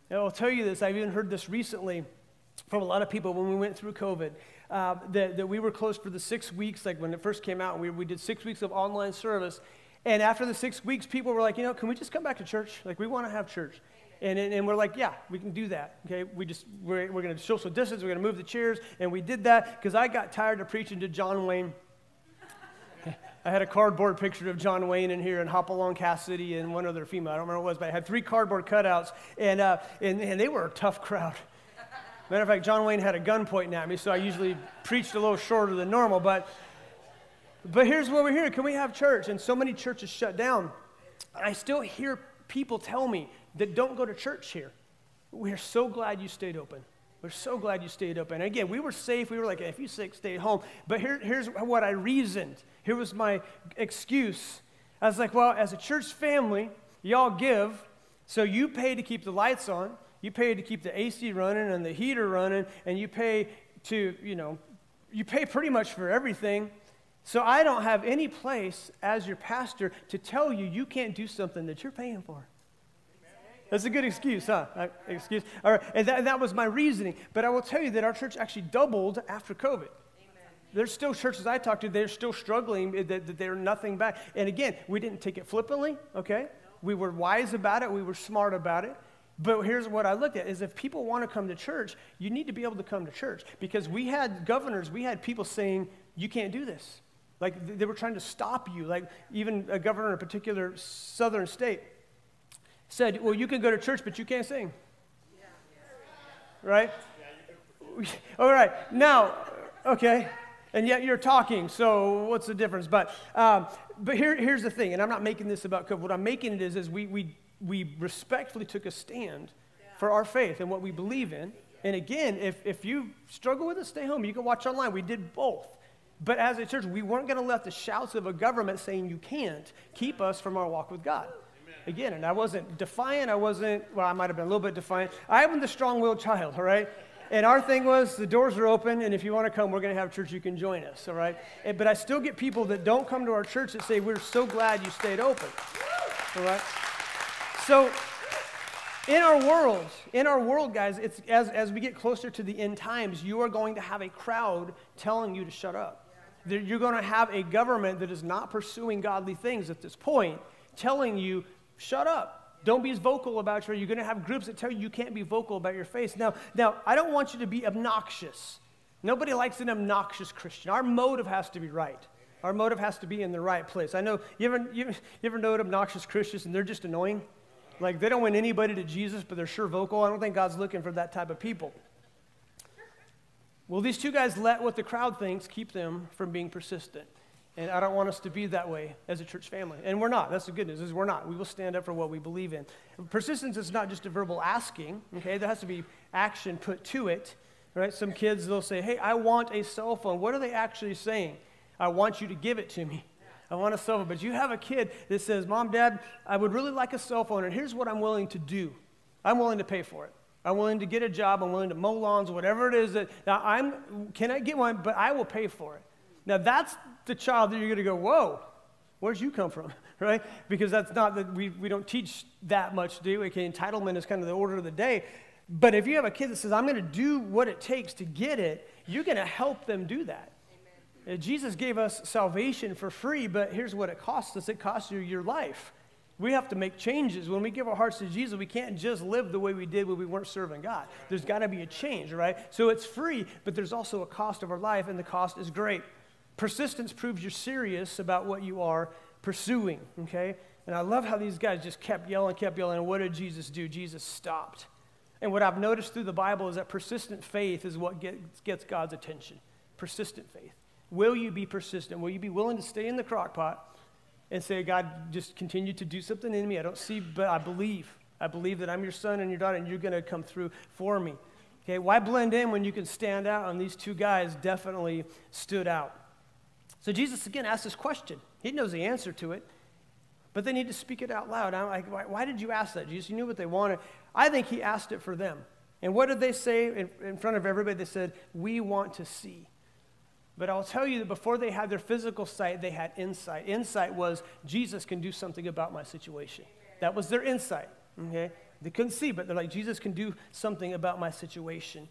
Speaker 1: And I'll tell you this, I've even heard this recently from a lot of people when we went through COVID. Uh, that, that we were closed for the six weeks, like when it first came out, we, we did six weeks of online service. And after the six weeks, people were like, you know, can we just come back to church? Like, we want to have church. And, and, and, we're like, yeah, we can do that. Okay, we just, we're, we're going to social distance, we're going to move the chairs. And we did that because I got tired of preaching to John Wayne. I had a cardboard picture of John Wayne in here and Hopalong Cassidy and one other female. I don't remember what it was, but I had three cardboard cutouts, and, uh, and, and they were a tough crowd. Matter of fact, John Wayne had a gun pointing at me, so I usually preached a little shorter than normal. But, but here's what we're here. Can we have church? And so many churches shut down. I still hear people tell me that don't go to church here. We're so glad you stayed open. We're so glad you stayed open. And again, we were safe. We were like, if you sick, stay home. But here, here's what I reasoned. Here was my excuse. I was like, well, as a church family, y'all give, so you pay to keep the lights on, you pay to keep the AC running and the heater running, and you pay to, you know, you pay pretty much for everything. So I don't have any place as your pastor to tell you you can't do something that you're paying for. That's a good excuse, huh? Uh, excuse. All right, and that, and that was my reasoning. But I will tell you that our church actually doubled after COVID. There's still churches I talked to, they're still struggling, that, that they're nothing back. And again, we didn't take it flippantly, okay? We were wise about it, we were smart about it. But here's what I looked at is if people want to come to church, you need to be able to come to church. Because we had governors, we had people saying, you can't do this. Like they were trying to stop you. Like even a governor in a particular southern state said, well, you can go to church, but you can't sing. Right? All right. Now, okay and yet you're talking. So what's the difference? But um, but here, here's the thing, and I'm not making this about COVID. What I'm making it is is we we we respectfully took a stand for our faith and what we believe in. And again, if if you struggle with it, stay home. You can watch online. We did both. But as a church, we weren't going to let the shouts of a government saying you can't keep us from our walk with God. Again, and I wasn't defiant. I wasn't, well, I might have been a little bit defiant. I am the strong willed child, all right? And our thing was the doors are open, and if you want to come, we're going to have church. You can join us, all right? And, but I still get people that don't come to our church that say, We're so glad you stayed open, all right? So, in our world, in our world, guys, it's, as, as we get closer to the end times, you are going to have a crowd telling you to shut up. You're going to have a government that is not pursuing godly things at this point, telling you, shut up. Don't be as vocal about your. You're going to have groups that tell you you can't be vocal about your faith. Now, now, I don't want you to be obnoxious. Nobody likes an obnoxious Christian. Our motive has to be right. Our motive has to be in the right place. I know you ever, you, you ever know obnoxious Christians and they're just annoying? Like they don't win anybody to Jesus, but they're sure vocal. I don't think God's looking for that type of people. Well, these two guys let what the crowd thinks keep them from being persistent. And I don't want us to be that way as a church family. And we're not. That's the good news, is we're not. We will stand up for what we believe in. Persistence is not just a verbal asking, okay? There has to be action put to it, right? Some kids, they'll say, hey, I want a cell phone. What are they actually saying? I want you to give it to me. I want a cell phone. But you have a kid that says, Mom, Dad, I would really like a cell phone, and here's what I'm willing to do. I'm willing to pay for it. I'm willing to get a job. I'm willing to mow lawns, whatever it is that now I'm can I get one, but I will pay for it. Now that's the child that you're going to go, whoa, where'd you come from? right? Because that's not that we, we don't teach that much, do we? Okay, entitlement is kind of the order of the day. But if you have a kid that says, I'm going to do what it takes to get it, you're going to help them do that. Amen. Uh, Jesus gave us salvation for free, but here's what it costs us it costs you your life. We have to make changes. When we give our hearts to Jesus, we can't just live the way we did when we weren't serving God. There's got to be a change, right? So it's free, but there's also a cost of our life, and the cost is great. Persistence proves you're serious about what you are pursuing, okay? And I love how these guys just kept yelling, kept yelling. And what did Jesus do? Jesus stopped. And what I've noticed through the Bible is that persistent faith is what gets, gets God's attention. Persistent faith. Will you be persistent? Will you be willing to stay in the crock pot and say, God, just continue to do something in me? I don't see, but I believe. I believe that I'm your son and your daughter, and you're going to come through for me. Okay, why blend in when you can stand out? And these two guys definitely stood out. So Jesus again asked this question. He knows the answer to it, but they need to speak it out loud. I'm like, why, why did you ask that, Jesus? You knew what they wanted. I think he asked it for them. And what did they say in, in front of everybody? They said, We want to see. But I'll tell you that before they had their physical sight, they had insight. Insight was, Jesus can do something about my situation. That was their insight. Okay? They couldn't see, but they're like, Jesus can do something about my situation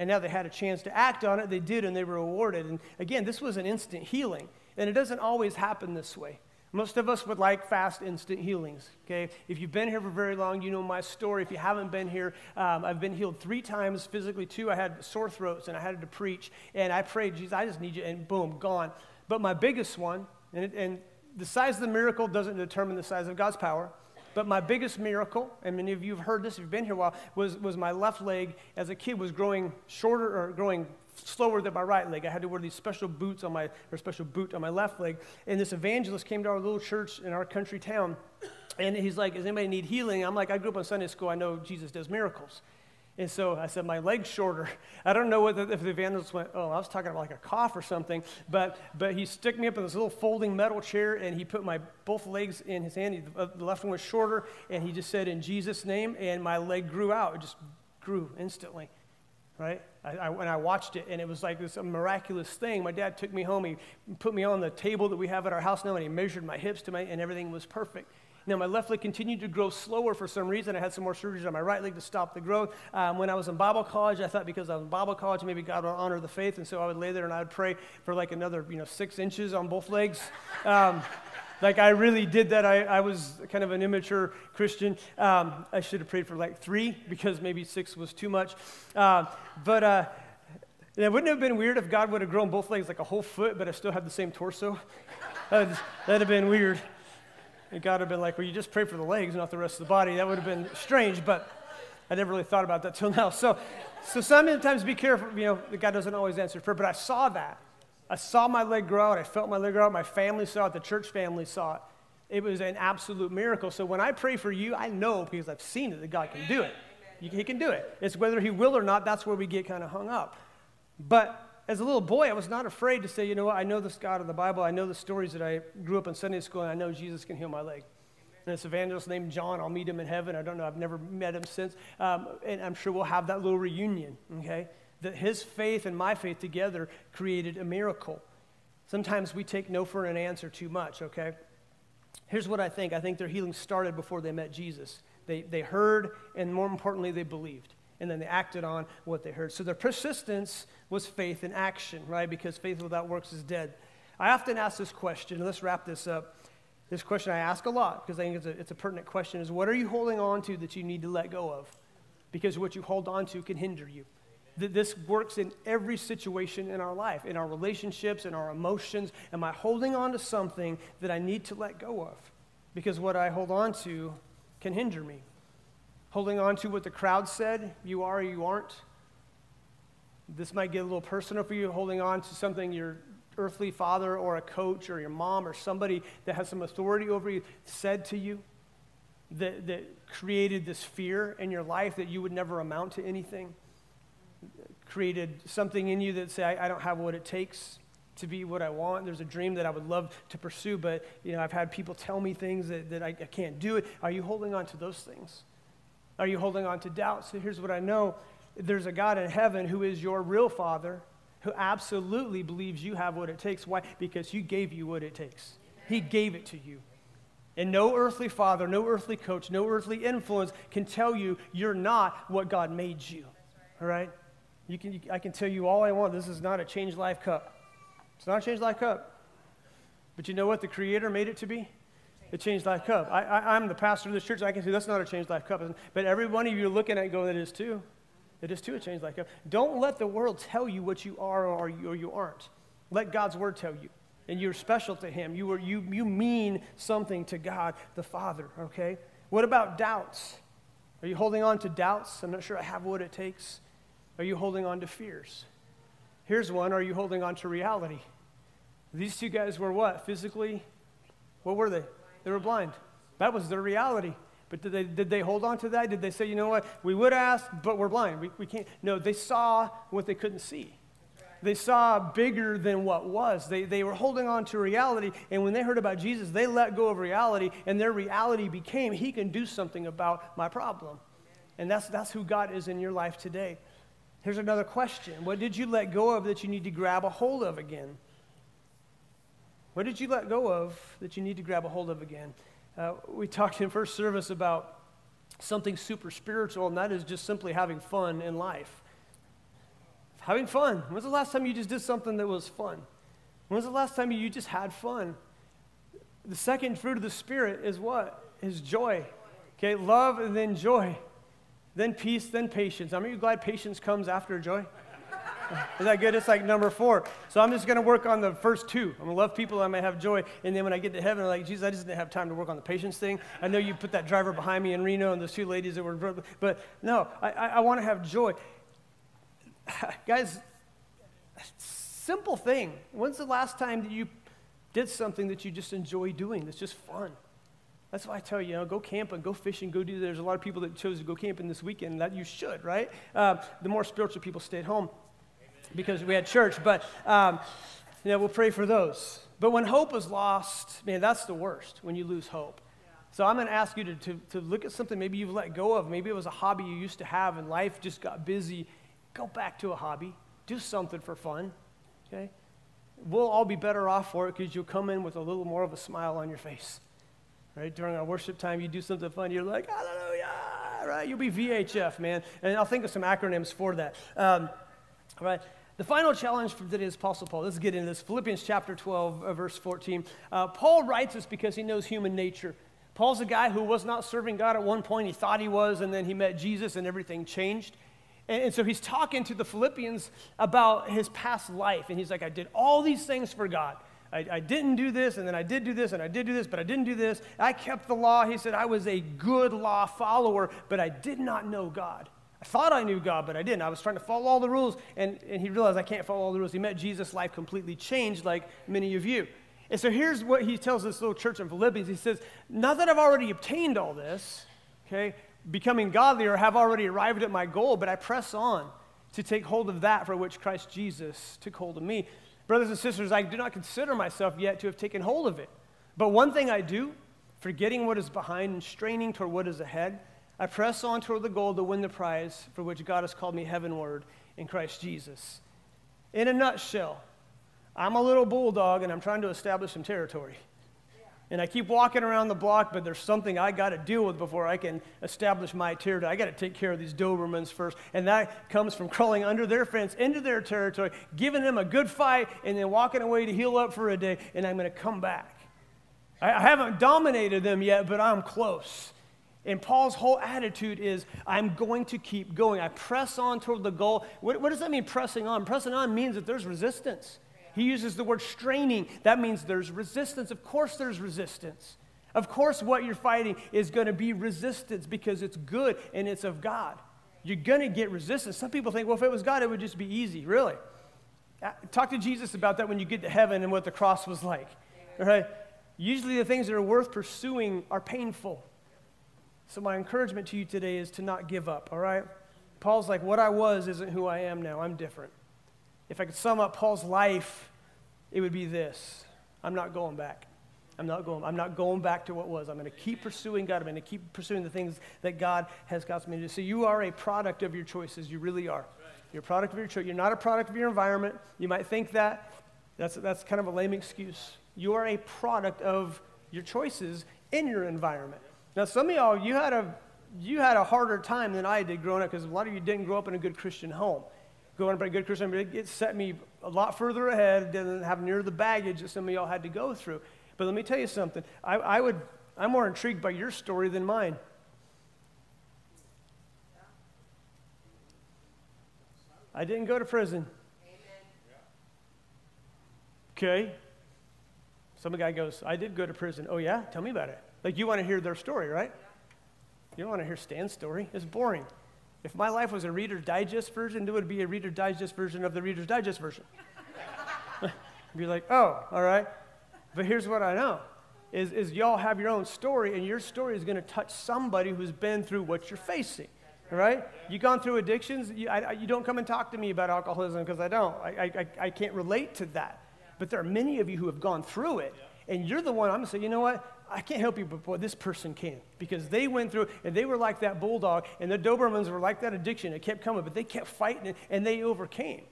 Speaker 1: and now they had a chance to act on it. They did, and they were rewarded. And again, this was an instant healing, and it doesn't always happen this way. Most of us would like fast, instant healings. Okay, if you've been here for very long, you know my story. If you haven't been here, um, I've been healed three times physically. Two, I had sore throats, and I had to preach, and I prayed, Jesus, I just need you, and boom, gone. But my biggest one, and, it, and the size of the miracle doesn't determine the size of God's power. But my biggest miracle, and many of you have heard this if you've been here a while, was, was my left leg as a kid was growing shorter or growing slower than my right leg. I had to wear these special boots on my, or special boot on my left leg. And this evangelist came to our little church in our country town. And he's like, Does anybody need healing? I'm like, I grew up in Sunday school. I know Jesus does miracles. And so I said, my leg's shorter. I don't know whether, if the evangelist went, oh, I was talking about like a cough or something, but, but he stuck me up in this little folding metal chair and he put my both legs in his hand. He, the left one was shorter and he just said, in Jesus' name, and my leg grew out. It just grew instantly, right? I, I, when I watched it, and it was like this miraculous thing. My dad took me home. He put me on the table that we have at our house now, and he measured my hips to my, and everything was perfect. Now, my left leg continued to grow slower for some reason. I had some more surgeries on my right leg to stop the growth. Um, when I was in Bible college, I thought because I was in Bible college, maybe God would honor the faith. And so I would lay there and I would pray for like another, you know, six inches on both legs. Um, like I really did that. I, I was kind of an immature Christian. Um, I should have prayed for like three because maybe six was too much. Uh, but uh, it wouldn't have been weird if God would have grown both legs like a whole foot, but I still had the same torso. that'd, that'd have been weird. And God would have been like, well, you just pray for the legs, not the rest of the body. That would have been strange, but I never really thought about that till now. So, so sometimes be careful, you know, the God doesn't always answer prayer, but I saw that. I saw my leg grow out. I felt my leg grow out. My family saw it. The church family saw it. It was an absolute miracle. So when I pray for you, I know because I've seen it that God can do it. He can do it. It's whether He will or not, that's where we get kind of hung up. But as a little boy, I was not afraid to say, you know what, I know this God of the Bible. I know the stories that I grew up in Sunday school, and I know Jesus can heal my leg. And this evangelist named John, I'll meet him in heaven. I don't know, I've never met him since. Um, and I'm sure we'll have that little reunion, okay? That his faith and my faith together created a miracle. Sometimes we take no for an answer too much, okay? Here's what I think I think their healing started before they met Jesus. They, they heard, and more importantly, they believed and then they acted on what they heard. So their persistence was faith in action, right? Because faith without works is dead. I often ask this question, and let's wrap this up. This question I ask a lot because I think it's a, it's a pertinent question is what are you holding on to that you need to let go of? Because what you hold on to can hinder you. This works in every situation in our life, in our relationships, in our emotions. Am I holding on to something that I need to let go of? Because what I hold on to can hinder me holding on to what the crowd said you are or you aren't. This might get a little personal for you, holding on to something your earthly father or a coach or your mom or somebody that has some authority over you said to you that, that created this fear in your life that you would never amount to anything. Created something in you that say, I, I don't have what it takes to be what I want. There's a dream that I would love to pursue, but you know, I've had people tell me things that, that I, I can't do it. Are you holding on to those things? Are you holding on to doubt? So here's what I know there's a God in heaven who is your real father who absolutely believes you have what it takes. Why? Because he gave you what it takes, he gave it to you. And no earthly father, no earthly coach, no earthly influence can tell you you're not what God made you. All right? You can, you, I can tell you all I want. This is not a changed life cup. It's not a changed life cup. But you know what the Creator made it to be? A changed life cup. I, am the pastor of this church. I can say that's not a changed life cup. But every one of you looking at it go, that is too. It is too a changed life cup. Don't let the world tell you what you are or you, or you aren't. Let God's word tell you. And you're special to Him. You, are, you, you mean something to God the Father, okay? What about doubts? Are you holding on to doubts? I'm not sure I have what it takes. Are you holding on to fears? Here's one Are you holding on to reality? These two guys were what? Physically? What were they? They were blind. That was their reality. But did they, did they hold on to that? Did they say, you know what, we would ask, but we're blind. We, we can't. No, they saw what they couldn't see. They saw bigger than what was. They, they were holding on to reality, and when they heard about Jesus, they let go of reality, and their reality became, He can do something about my problem. And that's, that's who God is in your life today. Here's another question What did you let go of that you need to grab a hold of again? What did you let go of that you need to grab a hold of again? Uh, we talked in first service about something super spiritual, and that is just simply having fun in life. Having fun. When's the last time you just did something that was fun? When's the last time you just had fun? The second fruit of the Spirit is what? Is joy. Okay, love and then joy. Then peace, then patience. Are you glad patience comes after joy? Is that good? It's like number four. So I'm just going to work on the first two. I'm going to love people. I'm going to have joy. And then when I get to heaven, I'm like, Jesus, I just didn't have time to work on the patience thing. I know you put that driver behind me in Reno and those two ladies that were, but no, I, I, I want to have joy. Guys, simple thing. When's the last time that you did something that you just enjoy doing that's just fun? That's why I tell you, you know, go camping, go fishing, go do. There's a lot of people that chose to go camping this weekend. That you should, right? Uh, the more spiritual people stay at home because we had church. But, um, you know, we'll pray for those. But when hope is lost, man, that's the worst when you lose hope. So I'm going to ask you to, to, to look at something maybe you've let go of. Maybe it was a hobby you used to have and life just got busy go back to a hobby, do something for fun, okay? We'll all be better off for it because you'll come in with a little more of a smile on your face, right? During our worship time, you do something fun, you're like, hallelujah, right? You'll be VHF, man. And I'll think of some acronyms for that. Um, right? The final challenge for today is Apostle Paul. Let's get into this. Philippians chapter 12, uh, verse 14. Uh, Paul writes this because he knows human nature. Paul's a guy who was not serving God at one point. He thought he was, and then he met Jesus, and everything changed. And, and so he's talking to the Philippians about his past life. And he's like, I did all these things for God. I, I, didn't do this, and then I did do this, and I did do this, but I didn't do this. I kept the law. He said, I was a good law follower, but I did not know God. I thought I knew God, but I didn't. I was trying to follow all the rules, and, and he realized I can't follow all the rules. He met Jesus, life completely changed, like many of you. And so here's what he tells this little church in Philippians. He says, Not that I've already obtained all this, okay, becoming godly or have already arrived at my goal, but I press on to take hold of that for which Christ Jesus took hold of me. Brothers and sisters, I do not consider myself yet to have taken hold of it. But one thing I do, forgetting what is behind and straining toward what is ahead, I press on toward the goal to win the prize for which God has called me heavenward in Christ Jesus. In a nutshell, I'm a little bulldog and I'm trying to establish some territory. And I keep walking around the block, but there's something I got to deal with before I can establish my territory. I got to take care of these Dobermans first. And that comes from crawling under their fence into their territory, giving them a good fight, and then walking away to heal up for a day, and I'm going to come back. I haven't dominated them yet, but I'm close. And Paul's whole attitude is, I'm going to keep going. I press on toward the goal. What, what, does that mean, pressing on? Pressing on means that there's resistance. He uses the word straining. That means there's resistance. Of course, there's resistance. Of course, what you're fighting is going to be resistance because it's good and it's of God. You're going to get resistance. Some people think, well, if it was God, it would just be easy. Really? Uh, talk to Jesus about that when you get to heaven and what the cross was like. Right? Usually, the things that are worth pursuing are painful. So, my encouragement to you today is to not give up, all right? Paul's like, what I was isn't who I am now. I'm different. If I could sum up Paul's life, it would be this I'm not going back. I'm not going, I'm not going back to what was. I'm going to keep pursuing God. I'm going to keep pursuing the things that God has got me to do. So you are a product of your choices. You really are. You're a product of your choice. You're not a product of your environment. You might think that. That's, that's kind of a lame excuse. You are a product of your choices in your environment. Now, some of y'all, you had a, you had a harder time than I did growing up because a lot of you didn't grow up in a good Christian home. Growing up in a good Christian home, it set me a lot further ahead, didn't have near the baggage that some of y'all had to go through. But let me tell you something. I, I would, I'm more intrigued by your story than mine. I didn't go to prison. Okay. Some guy goes, I did go to prison. Oh, yeah? Tell me about it. Like, you want to hear their story, right? You don't want to hear Stan's story. It's boring. If my life was a Reader's Digest version, it would be a Reader's Digest version of the Reader's Digest version. be like, oh, all right. But here's what I know is, is y'all have your own story, and your story is going to touch somebody who's been through what you're facing. Right? You've gone through addictions. You, I, you don't come and talk to me about alcoholism because I don't. I, I, I can't relate to that. But there are many of you who have gone through it, and you're the one I'm going to say, you know what? I can't help you, but boy, this person can. Because they went through, and they were like that bulldog, and the Dobermans were like that addiction. It kept coming, but they kept fighting it, and they overcame.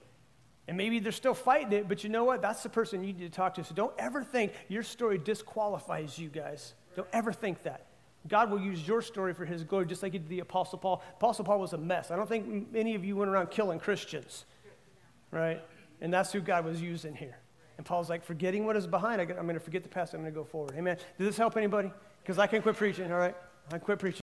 Speaker 1: And maybe they're still fighting it, but you know what? That's the person you need to talk to. So don't ever think your story disqualifies you guys. Don't ever think that. God will use your story for his glory, just like he did the Apostle Paul. Apostle Paul was a mess. I don't think any of you went around killing Christians, right? And that's who God was using here. And Paul's like, forgetting what is behind, I'm going to forget the past, I'm going to go forward. Amen. Does this help anybody? Because I can quit preaching, all right? I quit preaching.